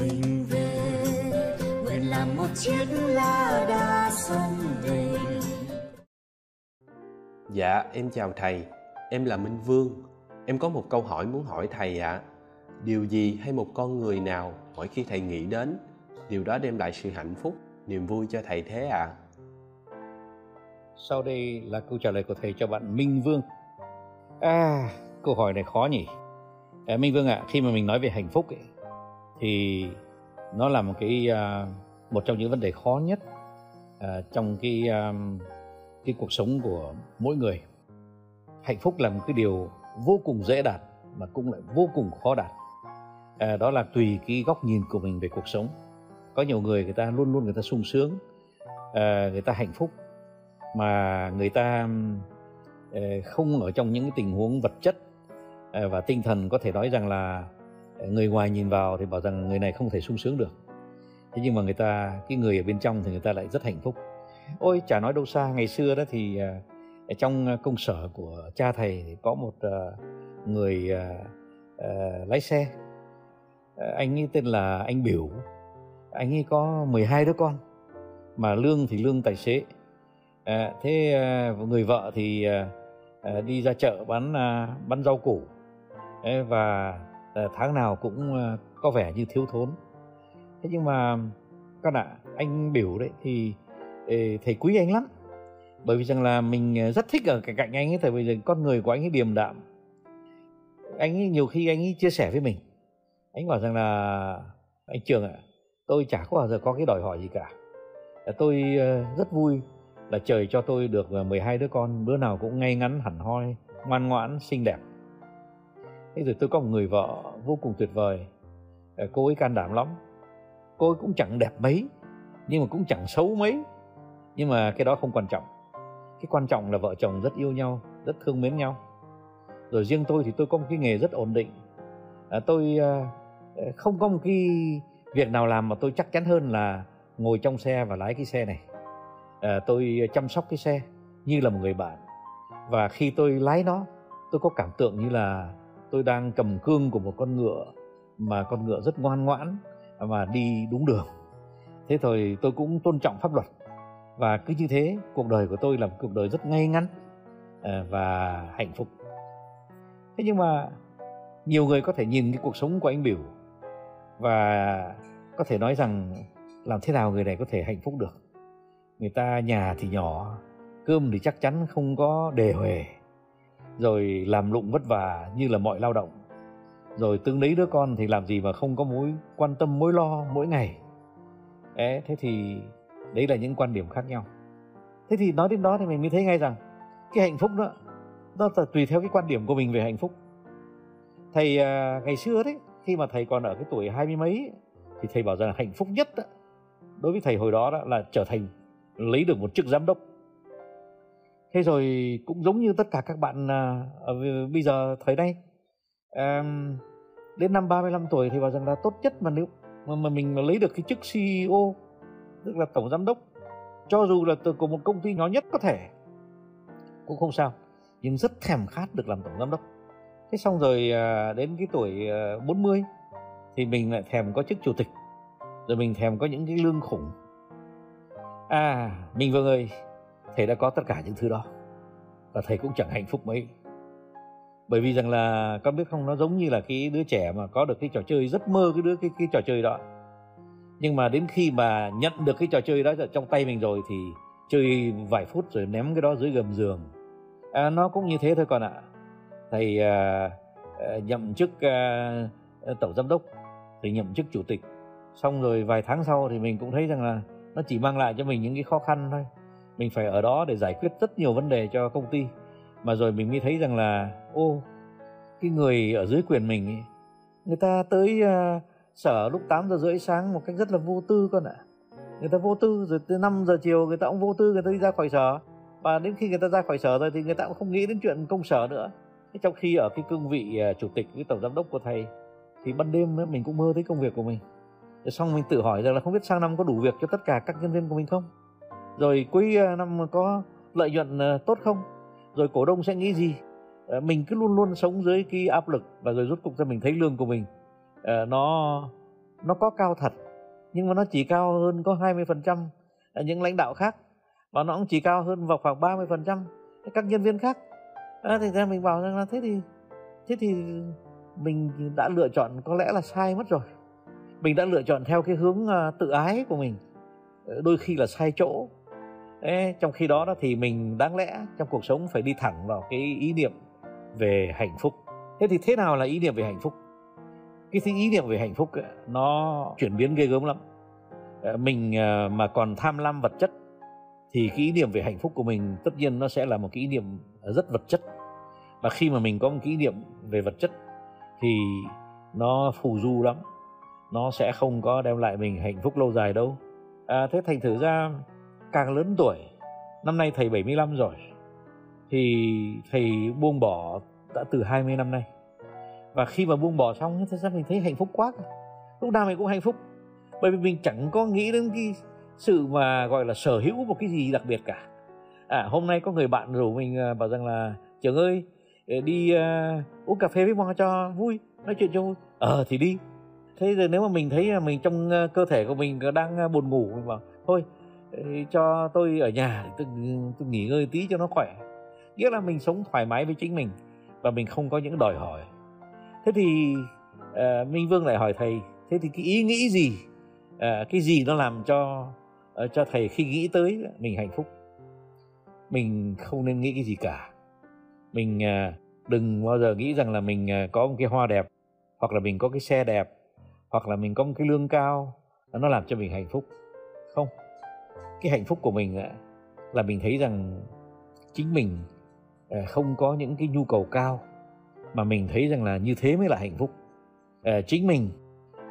mình về nguyện làm một chiếc lá đa sông về Dạ, em chào thầy. Em là Minh Vương. Em có một câu hỏi muốn hỏi thầy ạ. À. Điều gì hay một con người nào mỗi khi thầy nghĩ đến, điều đó đem lại sự hạnh phúc, niềm vui cho thầy thế ạ? À? Sau đây là câu trả lời của thầy cho bạn Minh Vương. À, câu hỏi này khó nhỉ? À, Minh Vương ạ, à, khi mà mình nói về hạnh phúc ấy, thì nó là một cái à, một trong những vấn đề khó nhất à, trong cái à, cái cuộc sống của mỗi người. Hạnh phúc là một cái điều vô cùng dễ đạt mà cũng lại vô cùng khó đạt. À, đó là tùy cái góc nhìn của mình về cuộc sống. Có nhiều người người ta luôn luôn người ta sung sướng à, người ta hạnh phúc mà người ta à, không ở trong những cái tình huống vật chất à, và tinh thần có thể nói rằng là người ngoài nhìn vào thì bảo rằng người này không thể sung sướng được. Thế nhưng mà người ta cái người ở bên trong thì người ta lại rất hạnh phúc. Ôi chả nói đâu xa ngày xưa đó thì à, ở trong à, công sở của cha thầy thì có một à, người lái xe. Anh ấy tên là anh biểu. Anh ấy có 12 đứa con mà lương thì lương tài xế. À, thế à, người vợ thì à, đi ra chợ bán à, bán rau củ. Và Ờ, tháng nào cũng ờ, có vẻ như thiếu thốn. Thế nhưng mà các ạ anh biểu đấy thì ờ, thầy quý anh lắm. Bởi vì rằng là mình rất thích ở cạnh cạnh anh ấy tại vì con người của anh ấy điềm đạm. Anh ấy nhiều khi anh ấy chia sẻ với mình. Anh bảo rằng là anh trường ạ à, tôi chả có bao giờ có cái đòi hỏi gì cả. Tôi rất vui là trời cho tôi được 12 đứa con đứa nào cũng ngay ngắn hẳn hoi ngoan ngoãn xinh đẹp thế rồi tôi có một người vợ vô cùng tuyệt vời. Ờ, cô ấy can đảm lắm. Cô ấy cũng chẳng đẹp mấy nhưng mà cũng chẳng xấu mấy. Nhưng mà cái đó không quan trọng. Cái quan trọng là vợ chồng rất yêu nhau rất thương mến nhau. Rồi riêng tôi thì tôi có một cái nghề rất ổn định. À, tôi à, không có một cái việc nào làm mà tôi chắc chắn hơn là ngồi trong xe và lái cái xe này. À, tôi chăm sóc cái xe như là một người bạn. Và khi tôi lái nó tôi có cảm tưởng như là tôi đang cầm cương của một con ngựa mà con ngựa rất ngoan ngoãn và đi đúng đường. Thế thôi tôi cũng tôn trọng pháp luật. Và cứ như thế, cuộc đời của tôi là một cuộc đời rất ngay ngắn à, và hạnh phúc. Thế nhưng mà nhiều người có thể nhìn cái cuộc sống của anh biểu và có thể nói rằng làm thế nào người này có thể hạnh phúc được. Người ta nhà thì nhỏ, cơm thì chắc chắn không có đề huề rồi làm lụng vất vả như là mọi lao động. Rồi tương lấy đứa con thì làm gì mà không có mối quan tâm mối lo mỗi ngày? Ê, thế thì đấy là những quan điểm khác nhau. Thế thì nói đến đó thì mình mới thấy ngay rằng cái hạnh phúc đó nó là tùy theo cái quan điểm của mình về hạnh phúc. Thầy à, ngày xưa đấy khi mà thầy còn ở cái tuổi hai mươi mấy thì thầy bảo rằng hạnh phúc nhất đó, đối với thầy hồi đó, đó là trở thành lấy được một chức giám đốc thế rồi cũng giống như tất cả các bạn à, ở bây giờ thời nay à, đến năm 35 tuổi thì bảo rằng là tốt nhất mà nếu mà, mà mình mà lấy được cái chức CEO tức là tổng giám đốc cho dù là từ của một công ty nhỏ nhất có thể cũng không sao nhưng rất thèm khát được làm tổng giám đốc. Thế xong rồi à, đến cái tuổi à, 40 thì mình lại thèm có chức chủ tịch rồi mình thèm có những cái lương khủng. À mình vương ơi thầy đã có tất cả những thứ đó. Và thầy cũng chẳng hạnh phúc mấy. Bởi vì rằng là con biết không nó giống như là cái đứa trẻ mà có được cái trò chơi rất mơ cái đứa cái cái trò chơi đó. Nhưng mà đến khi mà nhận được cái trò chơi đó trong tay mình rồi thì chơi vài phút rồi ném cái đó dưới gầm giường. À, nó cũng như thế thôi con ạ. Thầy à, à, nhậm chức à, tổng giám đốc thầy nhậm chức chủ tịch. Xong rồi vài tháng sau thì mình cũng thấy rằng là nó chỉ mang lại cho mình những cái khó khăn thôi mình phải ở đó để giải quyết rất nhiều vấn đề cho công ty. Mà rồi mình mới thấy rằng là ô cái người ở dưới quyền mình ấy, người ta tới uh, sở lúc 8 giờ rưỡi sáng một cách rất là vô tư con ạ. Người ta vô tư rồi từ 5 giờ chiều người ta cũng vô tư người ta đi ra khỏi sở. Và đến khi người ta ra khỏi sở rồi thì người ta cũng không nghĩ đến chuyện công sở nữa. Thế trong khi ở cái cương vị uh, chủ tịch cái tổng giám đốc của thầy thì ban đêm mình cũng mơ thấy công việc của mình. Rồi xong mình tự hỏi rằng là không biết sang năm có đủ việc cho tất cả các nhân viên của mình không? Rồi cuối ờ, năm có lợi nhuận ờ, tốt không? Rồi cổ đông sẽ nghĩ gì? Ờ, mình cứ luôn luôn sống dưới cái áp lực và rồi rốt cục ra mình thấy lương của mình. Nó nó có cao thật nhưng mà nó chỉ cao hơn có 20% những lãnh đạo khác và nó cũng chỉ cao hơn vào khoảng 30% các nhân viên khác. À, thì ra mình bảo rằng là thế thì thế thì mình đã lựa chọn có lẽ là sai mất rồi. Mình đã lựa chọn theo cái hướng tự ái của mình. Đôi khi là sai chỗ. Ê, trong khi đó, đó thì mình đáng lẽ trong cuộc sống phải đi thẳng vào cái ý niệm về hạnh phúc. Thế thì thế nào là ý niệm về hạnh phúc? Cái thứ ý niệm về hạnh phúc ấy, nó chuyển biến ghê gớm lắm. Ờ, mình ờ, mà còn tham lam vật chất thì cái ý niệm về hạnh phúc của mình tất nhiên nó sẽ là một cái ý niệm rất vật chất. Và khi mà mình có một cái ý niệm về vật chất thì nó phù du lắm. Nó sẽ không có đem lại mình hạnh phúc lâu dài đâu. À, thế thành thử ra càng lớn tuổi năm nay thầy 75 rồi thì thầy buông bỏ đã từ 20 năm nay. Và khi mà buông bỏ xong thì ra mình thấy hạnh phúc quá lúc nào mình cũng hạnh phúc bởi vì mình chẳng có nghĩ đến cái sự mà gọi là sở hữu một cái gì đặc biệt cả. À hôm nay có người bạn rủ mình à, bảo rằng là trường ơi ờ, đi uh, uống cà phê với mọi cho vui nói chuyện cho vui. Ờ thì đi. Thế rồi nếu mà mình thấy là mình trong ờ, cơ thể của mình đang buồn ngủ mình bảo thôi cho tôi ở nhà để tôi, tôi nghỉ ngơi tí cho nó khỏe. Nghĩa là mình sống thoải mái với chính mình và mình không có những đòi hỏi. Thế thì uh, minh vương lại hỏi thầy thế thì cái ý nghĩ gì uh, cái gì nó làm cho uh, cho thầy khi nghĩ tới mình hạnh phúc? Mình không nên nghĩ cái gì cả. Mình uh, đừng bao giờ nghĩ rằng là mình uh, có một cái hoa đẹp hoặc là mình có cái xe đẹp hoặc là mình có một cái lương cao nó làm cho mình hạnh phúc. Không cái hạnh phúc của mình là mình thấy rằng chính mình ờ, không có những cái nhu cầu cao, mà mình thấy rằng là như thế mới là hạnh phúc. Ờ, chính mình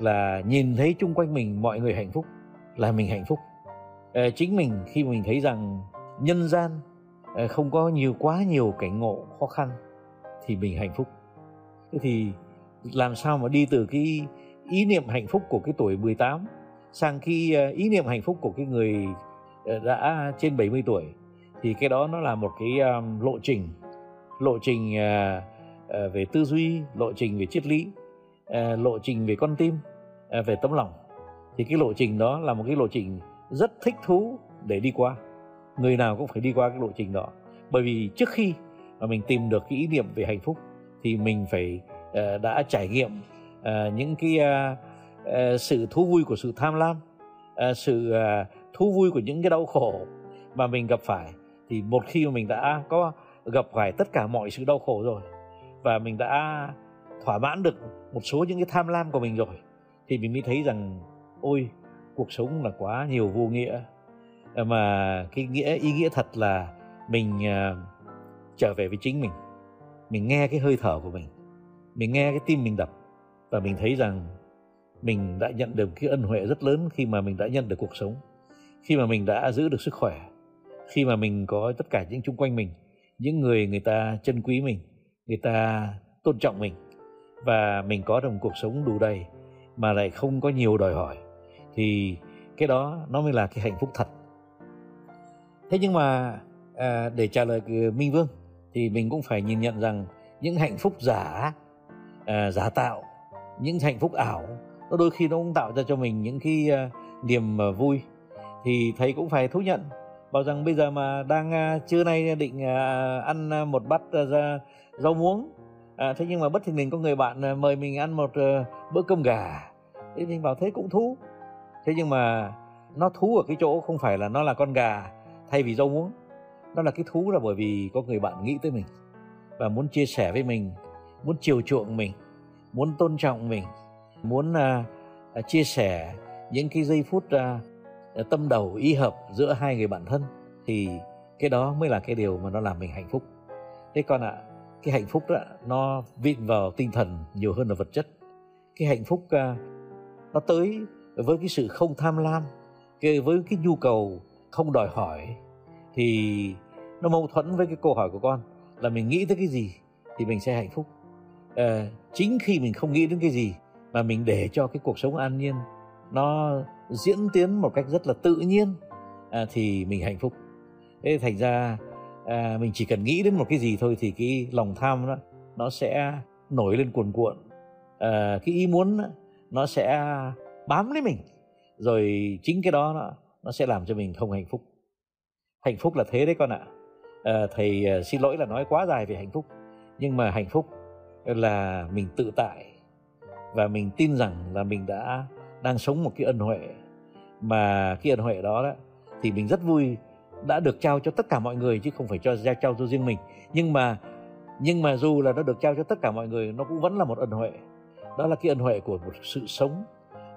là nhìn thấy chung quanh mình mọi người hạnh phúc là mình hạnh phúc. Ờ, chính mình khi mình thấy rằng nhân gian không có nhiều quá nhiều cảnh ngộ khó khăn thì mình hạnh phúc. Thế thì làm sao mà đi từ cái ý niệm hạnh phúc của cái tuổi 18 sang cái ờ, ý niệm hạnh phúc của cái người ờ, đã trên 70 tuổi thì cái đó nó là một cái um, lộ trình. Lộ trình uh, uh, về tư duy lộ trình về triết lý uh, lộ trình về con tim uh, về tấm lòng. Thì cái lộ trình đó là một cái lộ trình rất thích thú để đi qua. Người nào cũng phải đi qua cái lộ trình đó. Bởi vì trước khi mà mình tìm được cái ý niệm về hạnh phúc thì mình phải uh, đã trải nghiệm uh, những cái uh, uh, sự thú vui của sự tham lam uh, sự uh, thú vui của những cái đau khổ mà mình gặp phải. Thì một khi mà mình đã có gặp phải tất cả mọi sự đau khổ rồi và mình đã thỏa mãn được một số những cái tham lam của mình rồi thì mình mới thấy rằng ôi cuộc sống là quá nhiều vô nghĩa. Mà cái nghĩa ý nghĩa thật là mình uh, trở về với chính mình. Mình nghe cái hơi thở của mình mình nghe cái tim mình đập và mình thấy rằng mình đã nhận được cái ân huệ rất lớn khi mà mình đã nhận được cuộc sống. Khi mà mình đã giữ được sức khỏe. Khi mà mình có tất cả những chung quanh mình những người người ta trân quý mình người ta tôn trọng mình và mình có được một cuộc sống đủ đầy mà lại không có nhiều đòi hỏi thì cái đó nó mới là cái hạnh phúc thật. Thế nhưng mà à, để trả lời minh vương thì mình cũng phải nhìn nhận rằng những hạnh phúc giả à, giả tạo những hạnh phúc ảo nó đôi khi nó cũng tạo ra cho mình những cái uh, niềm uh, vui. Thì thầy cũng phải thú nhận bảo rằng bây giờ mà đang uh, trưa nay định uh, ăn một bát uh, rau muống à, thế nhưng mà bất thình lình có người bạn uh, mời mình ăn một uh, bữa cơm gà. Thế mình bảo thế cũng thú. Thế nhưng mà nó thú ở cái chỗ không phải là nó là con gà thay vì rau muống. Nó là cái thú là bởi vì có người bạn nghĩ tới mình và muốn chia sẻ với mình muốn chiều chuộng mình muốn tôn trọng mình muốn uh, chia sẻ những cái giây phút uh, tâm đầu ý hợp giữa hai người bạn thân thì cái đó mới là cái điều mà nó làm mình hạnh phúc. Thế con ạ à, cái hạnh phúc đó nó vịn vào tinh thần nhiều hơn là vật chất. Cái hạnh phúc uh, nó tới với cái sự không tham lam cái với cái nhu cầu không đòi hỏi thì nó mâu thuẫn với cái câu hỏi của con là mình nghĩ tới cái gì thì mình sẽ hạnh phúc. À, chính khi mình không nghĩ đến cái gì mà mình để cho cái cuộc sống an nhiên nó diễn tiến một cách rất là tự nhiên à, thì mình hạnh phúc. Thế thành ra à, mình chỉ cần nghĩ đến một cái gì thôi thì cái lòng tham đó nó sẽ nổi lên cuồn cuộn. À, cái ý muốn đó, nó sẽ bám lấy mình. Rồi chính cái đó nó, nó sẽ làm cho mình không hạnh phúc. Hạnh phúc là thế đấy con ạ. À, thầy à, xin lỗi là nói quá dài về hạnh phúc. Nhưng mà hạnh phúc là mình tự tại và mình tin rằng là mình đã đang sống một cái ân huệ. Mà cái ân huệ đó, đó thì mình rất vui đã được trao cho tất cả mọi người chứ không phải cho trao cho riêng mình. Nhưng mà nhưng mà dù là nó được trao cho tất cả mọi người nó cũng vẫn là một ân huệ. Đó là cái ân huệ của một sự sống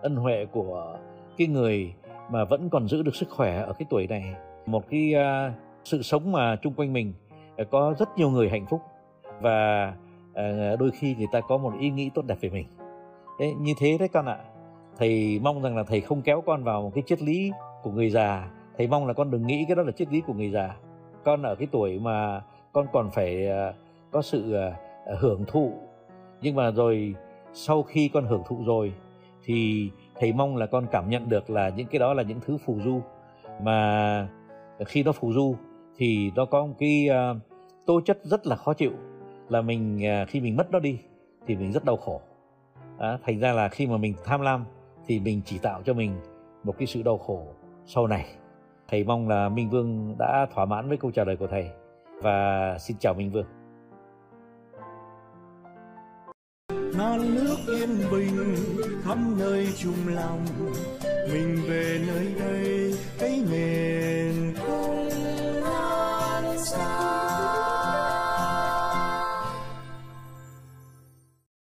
ân huệ của cái người mà vẫn còn giữ được sức khỏe ở cái tuổi này. Một cái uh, sự sống mà chung quanh mình uh, có rất nhiều người hạnh phúc. Và uh, đôi khi người ta có một ý nghĩ tốt đẹp về mình đấy, như thế đấy con ạ. Thầy mong rằng là thầy không kéo con vào một cái triết lý của người già. Thầy mong là con đừng nghĩ cái đó là triết lý của người già. Con ở cái tuổi mà con còn phải à, có sự à, à, hưởng thụ. Nhưng mà rồi sau khi con hưởng thụ rồi thì thầy mong là con cảm nhận được là những cái đó là những thứ phù du. Mà khi nó phù du thì nó có một cái uh, tố chất rất là khó chịu. Là mình uh, khi mình mất nó đi thì mình rất đau khổ à, thành ra là khi mà mình tham lam thì mình chỉ tạo cho mình một cái sự đau khổ sau này. Thầy mong là minh vương đã thỏa mãn với câu trả lời của thầy và xin chào minh vương. Non nước yên bình khắp nơi chung lòng mình về nơi đây cái miền